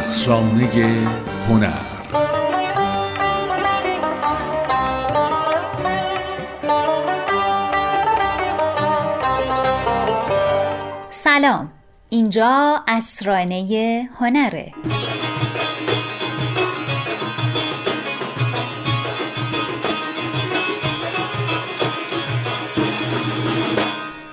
اسرانه هنر. سلام. اینجا اسرانه هنره.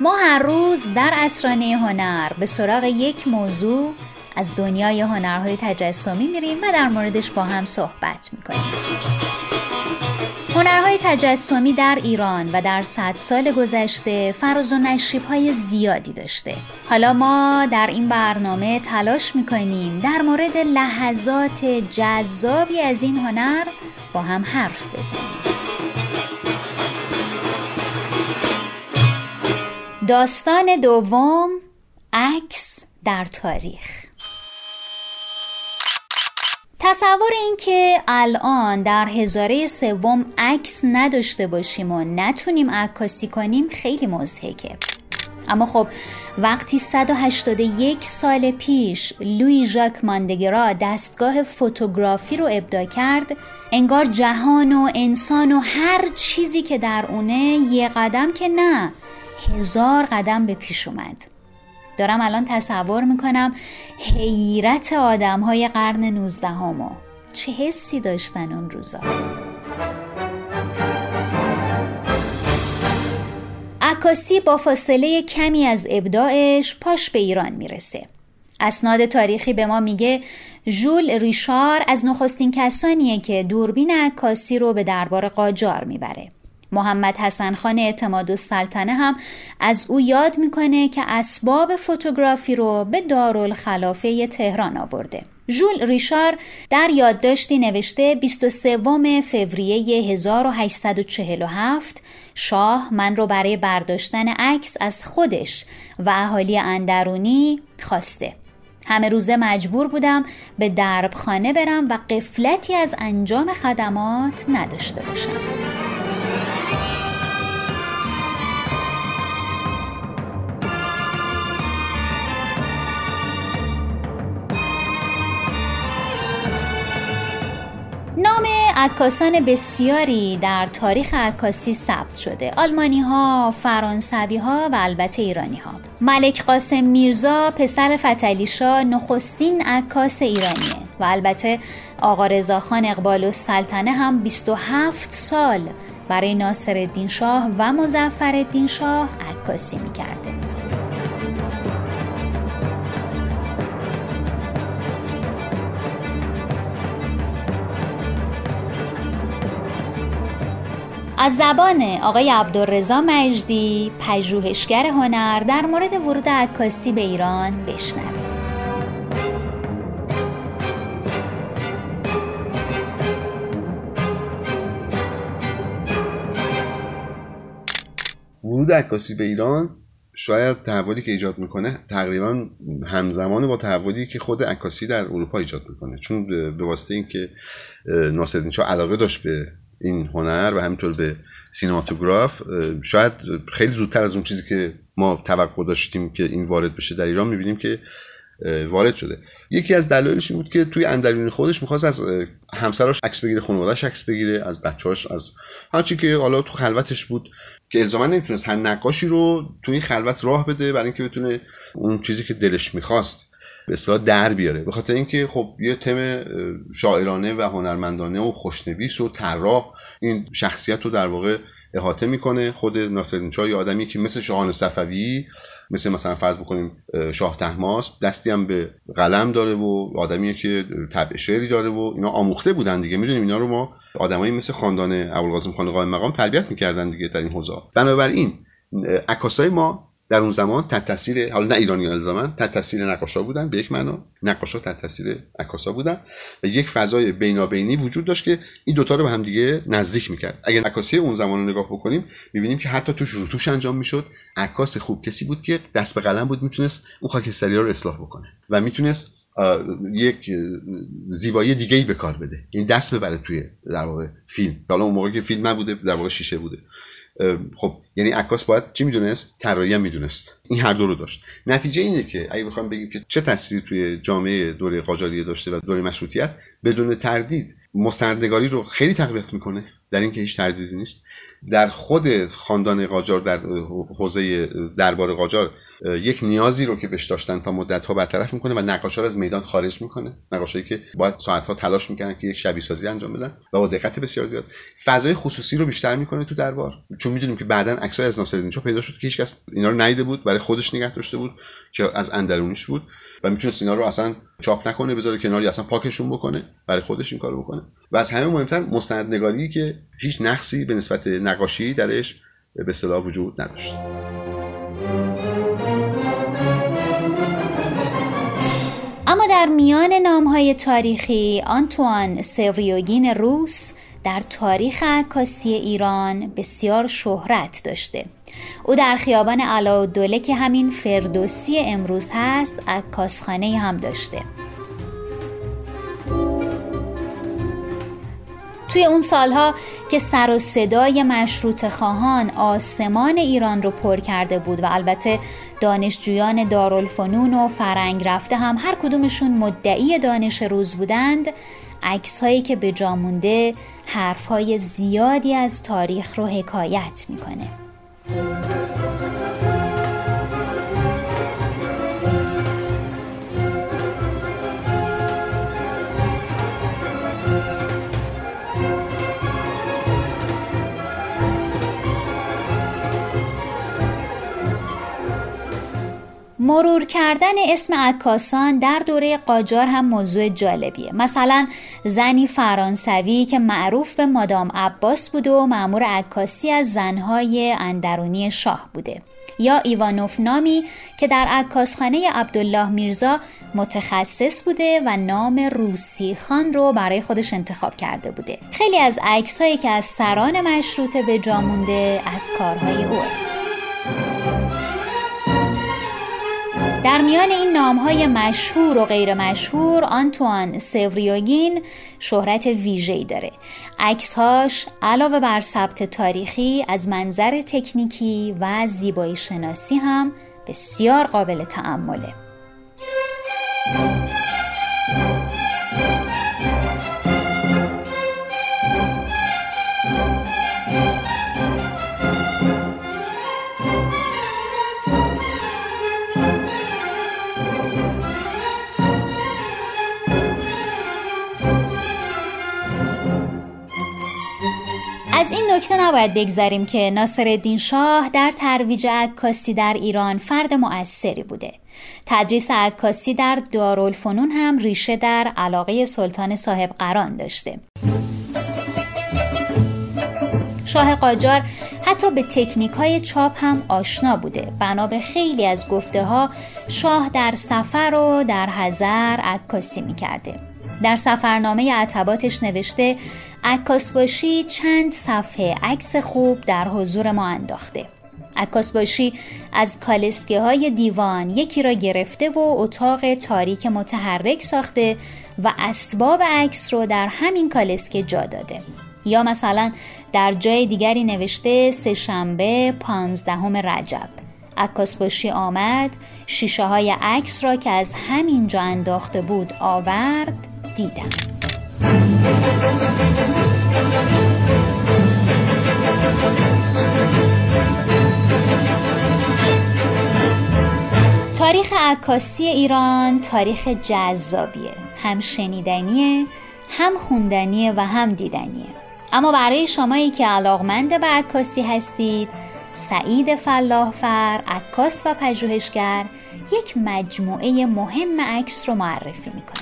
ما هر روز در اسرانه هنر به سراغ یک موضوع از دنیای هنرهای تجسمی میریم و در موردش با هم صحبت می‌کنیم. هنرهای تجسمی در ایران و در صد سال گذشته فراز و نشیب های زیادی داشته. حالا ما در این برنامه تلاش می‌کنیم در مورد لحظات جذابی از این هنر با هم حرف بزنیم. داستان دوم عکس در تاریخ. تصور این که الان در هزاره سوم عکس نداشته باشیم و نتونیم عکاسی کنیم خیلی مزهکه اما خب وقتی 181 سال پیش لوی ژاک ماندگرا دستگاه فوتوگرافی رو ابدا کرد انگار جهان و انسان و هر چیزی که در اونه یه قدم که نه هزار قدم به پیش اومد. دارم الان تصور می‌کنم حیرت آدم های قرن نوزدهمو چه حسی داشتن اون روزا. عکاسی با فاصله کمی از ابداعش پاش به ایران می‌رسه. اسناد تاریخی به ما میگه ژول ریشار از نخستین کسانیه که دوربین عکاسی رو به دربار قاجار می‌بره. محمد حسن خان اعتماد و سلطنه هم از او یاد می‌کنه که اسباب فوتوگرافی رو به دارالخلافه تهران آورده. ژول ریشار در یادداشتی نوشته 23 فوریه 1847 شاه من رو برای برداشتن عکس از خودش و اهالی اندرونی خواسته. همه روزه مجبور بودم به دربخانه برم و قفلتی از انجام خدمات نداشته باشم. عکاسان بسیاری در تاریخ عکاسی ثبت شده. آلمانی ها، فرانسوی ها و البته ایرانی ها ملک قاسم میرزا پسر فتلیشا نخستین عکاس ایرانیه و البته آقا رضاخان اقبال و سلطنه هم 27 سال برای ناصر شاه و مزفر الدین شاه عکاسی می‌کرده. از زبان آقای عبدالرضا مجدی پژوهشگر هنر در مورد ورود عکاسی به ایران بشنویم ورود عکاسی به ایران شاید تحولی که ایجاد می‌کنه تقریبا همزمان با تحولی که خود عکاسی در اروپا ایجاد می‌کنه. چون به واسطه اینکه ناصرالدین شاه علاقه داشت به این هنر و همینطور به سینماتوگراف شاید خیلی زودتر از اون چیزی که ما توقع داشتیم که این وارد بشه در ایران می‌بینیم که وارد شده. یکی از دلایلش این بود که توی اندرون خودش می‌خواست از همسراش عکس بگیره خانواده‌اش عکس بگیره از بچه‌هاش از هرچی که حالا تو خلوتش بود که الزاما نمی‌تونست هر نقاشی رو توی خلوت راه بده برای اینکه بتونه اون چیزی که دلش می‌خواست به اصطلاح در بیاره. به خاطر اینکه خب یه تم شاعرانه و هنرمندانه و خوشنویس و طراح این شخصیت رو در واقع احاطه می‌کنه. خود ناصرالدین شاه یه آدمی که مثل شاهان صفوی مثل مثلا فرض بکنیم شاه تحماس دستی هم به قلم داره و آدمی که طبع شعری داره و اینا آموخته بودن دیگه. می‌دونیم اینا رو ما آدمایی مثل خاندان ابوالقاسم خان قائم مقام تربیت می‌کردن دیگه در این حوزه. بنابراین عکاسای ما در اون زمان تحت تاثیر حالا نه ایرانی الزاما تحت تاثیر نقاشا بودن به یک معنا. نقاشا تحت تاثیر عکاسا بودن. و یک فضای بینابینی وجود داشت که این دوتا رو به هم دیگه نزدیک می‌کرد. اگر عکاسی اون زمان رو نگاه بکنیم می‌بینیم که حتی توش روتوش انجام می‌شد. عکاس خوب کسی بود که دست به قلم بود می‌تونست اون خاکستری رو اصلاح بکنه و می‌تونست یک زیبایی دیگه ای به کار بده. این دست ببره توی در واقع فیلم. حالا اون موقع که فیلم بوده در واقع شیشه بوده. خب یعنی عکاس باید چی می‌دونست؟ طراحی می‌دونست. این هر دو رو داشت. نتیجه اینه که اگه بخوام بگیم که چه تأثیری توی جامعه دوره قاجاریه داشته و دوره مشروطیت بدون تردید مستندگاری رو خیلی تقویت می‌کنه در اینکه هیچ تردیدی نیست. در خود خاندان قاجار در حوزه دربار قاجار یک نیازی رو که بهش داشتن تا مدت ها برطرف می‌کنه و نقاشا رو از میدان خارج می‌کنه. نقاشایی که باید ساعت ها تلاش می‌کنن که یک شبیه سازی انجام بدن و با دقت بسیار زیاد. فضای خصوصی رو بیشتر می‌کنه تو دربار. چون می‌دونیم که بعدا عکسای از ناصرالدین چا پیدا شد که هیچکس اینا رو نیده بود برای خودش نگه داشته بود که از اندرونیش بود و می‌تونست اینا رو اصلا چاپ نکنه بذاره کناری اصلا پاکشون بکنه برای خودش این کارو بکنه. و از همه مهمتر مستندنگاری که هیچ نقصی به نسبت نقاشی درش به اصطلاح وجود نداشت. اما در میان نامهای تاریخی آنتوان سوریوگین روس در تاریخ عکاسی ایران بسیار شهرت داشته. او در خیابان علاءالدوله که همین فردوسی امروز هست عکاسخانه هم داشته. توی اون سالها که سر و صدای مشروط خواهان آسمان ایران رو پر کرده بود و البته دانشجویان دارالفنون و فرنگ رفته هم هر کدومشون مدعی دانش روز بودند عکس هایی که به جا مونده حرف های زیادی از تاریخ رو حکایت می‌کنه. مرور کردن اسم عکاسان در دوره قاجار هم موضوع جالبیه. مثلا زنی فرانسوی که معروف به مادام عباس بوده و معمور عکاسی از زنهای اندرونی شاه بوده. یا ایوانوف نامی که در عکاسخانه عبدالله میرزا متخصص بوده و نام روسی خان رو برای خودش انتخاب کرده بوده. خیلی از عکس هایی که از سران مشروطه به جا مونده از کارهای اوه در میان این های مشهور و غیر مشهور آنتوان سوریوگین شهرت ویژه‌ای داره. عکسهاش علاوه بر ثبت تاریخی از منظر تکنیکی و زیبایی شناسی هم بسیار قابل تعمله از این نکته نباید بگذریم که ناصر شاه در ترویج عکاسی در ایران فرد مؤثری بوده. تدریس عکاسی در دارالفنون هم ریشه در علاقه سلطان صاحب قران داشته. شاه قاجار حتی به تکنیک های چاپ هم آشنا بوده. بنا به خیلی از گفته ها شاه در سفر و در حضر عکاسی می در سفرنامه عتباتش نوشته عکاس باشی چند صفحه عکس خوب در حضور ما انداخته. عکاس باشی از کالسکه های دیوان یکی را گرفته و اتاق تاریک متحرک ساخته و اسباب عکس رو در همین کالسکه جا داده. یا مثلا در جای دیگری نوشته سهشنبه پانزدهم رجب. عکاس باشی آمد شیشه های عکس را که از همین جا انداخته بود آورد. دیدم. تاریخ عکاسی ایران تاریخ جذابیه. هم شنیدنیه هم خوندنیه و هم دیدنیه. اما برای شمایی که علاقمند به عکاسی هستید سعید فلاحفر عکاس و پژوهشگر یک مجموعه مهم عکس رو معرفی می‌کنه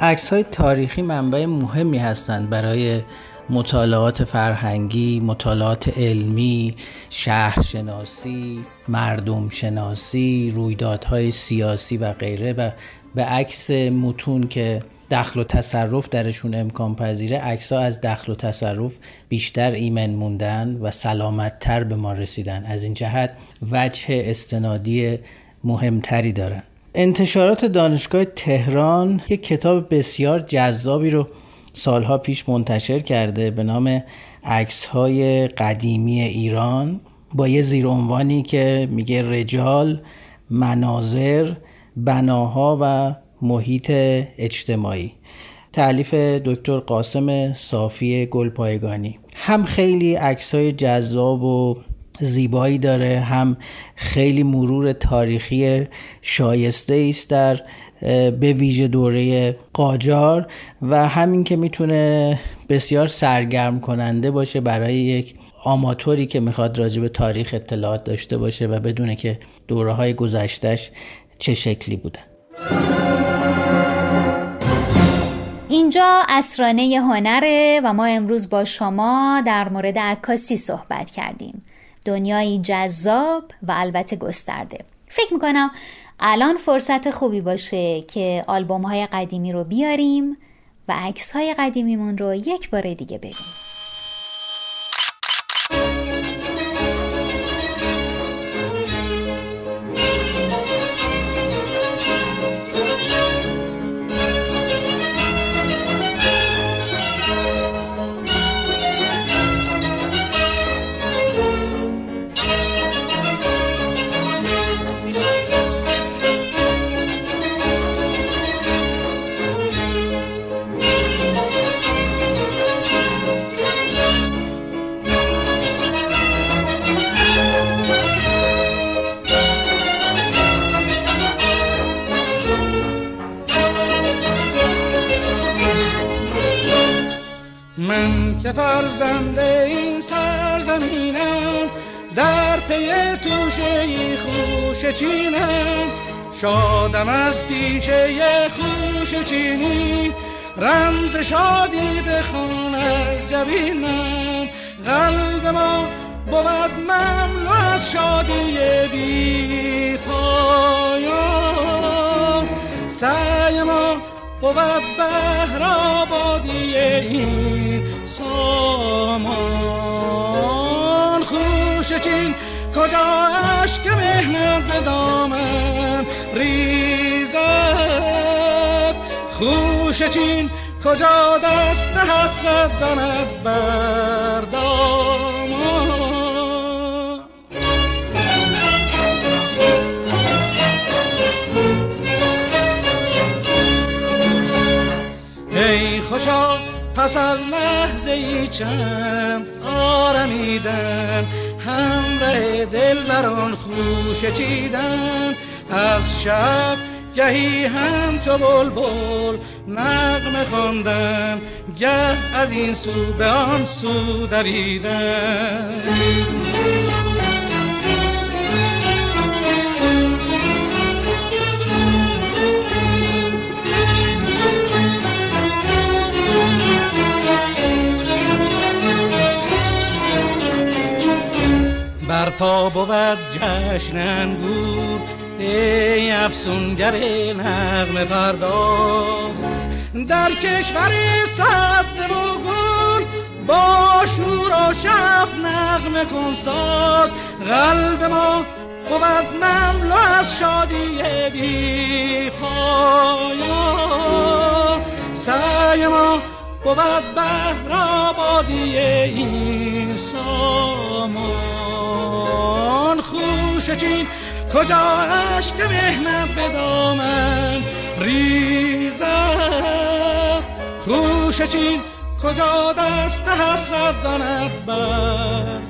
عکس های تاریخی منبع مهمی هستند برای مطالعات فرهنگی، مطالعات علمی، شهرشناسی، مردم شناسی، رویدادهای سیاسی و غیره و به عکس متون که دخل و تصرف درشون امکان پذیره عکس ها از دخل و تصرف بیشتر ایمن موندن و سلامتتر به ما رسیدن. از این جهت وجه استنادی مهمتری دارن. انتشارات دانشگاه تهران یک کتاب بسیار جذابی رو سالها پیش منتشر کرده به نام عکس های قدیمی ایران با یه زیرعنوانی که میگه رجال مناظر بناها و محیط اجتماعی. تعلیف دکتر قاسم صافی گلپایگانی. هم خیلی عکسای جذاب و زیبایی داره هم خیلی مرور تاریخی شایسته است در به ویژه دوره قاجار و همین که می‌تونه بسیار سرگرم کننده باشه برای یک آماتوری که می‌خواد راجع به تاریخ اطلاعات داشته باشه و بدونه که دوره های گذشتش چه شکلی بوده. اینجا اسرانه هنره و ما امروز با شما در مورد عکاسی صحبت کردیم. دنیایی جذاب و البته گسترده. فکر می‌کنم الان فرصت خوبی باشه که آلبوم های قدیمی رو بیاریم و عکس های قدیمیمون رو یک بار دیگه ببینیم. توشه خوش چینم. شادم از پیشه خوش چینی. رمز شادی بخوان از جبینم. قلب ما بود مملو از شادی بی پایان. سعی ما بود بهر آبادی این سامان. خوشچین کجا عشق مهنت به دامن ریزد؟ خوشچین کجا دست حسرت زند بر دامان ای خوشا پس از لحظه ای چند آرمیدن؟ همراه دل بران خوش چیدن. از شب گهی همچو بلبل نغمه خواندن گه از این سو به آن سو دویدن پا بود جشن انگور ای افسونگر نغمه پرداز. در کشور سبز و گل با شور و شف نغمه کن ساز. قلب ما بود مملو از شادی بی پایان سعی ما بود بهر آبادی این سامان خوش چین کجا عشق مهنت به دامن؟ ریزد خوش چین کجا دست حسرت زند بر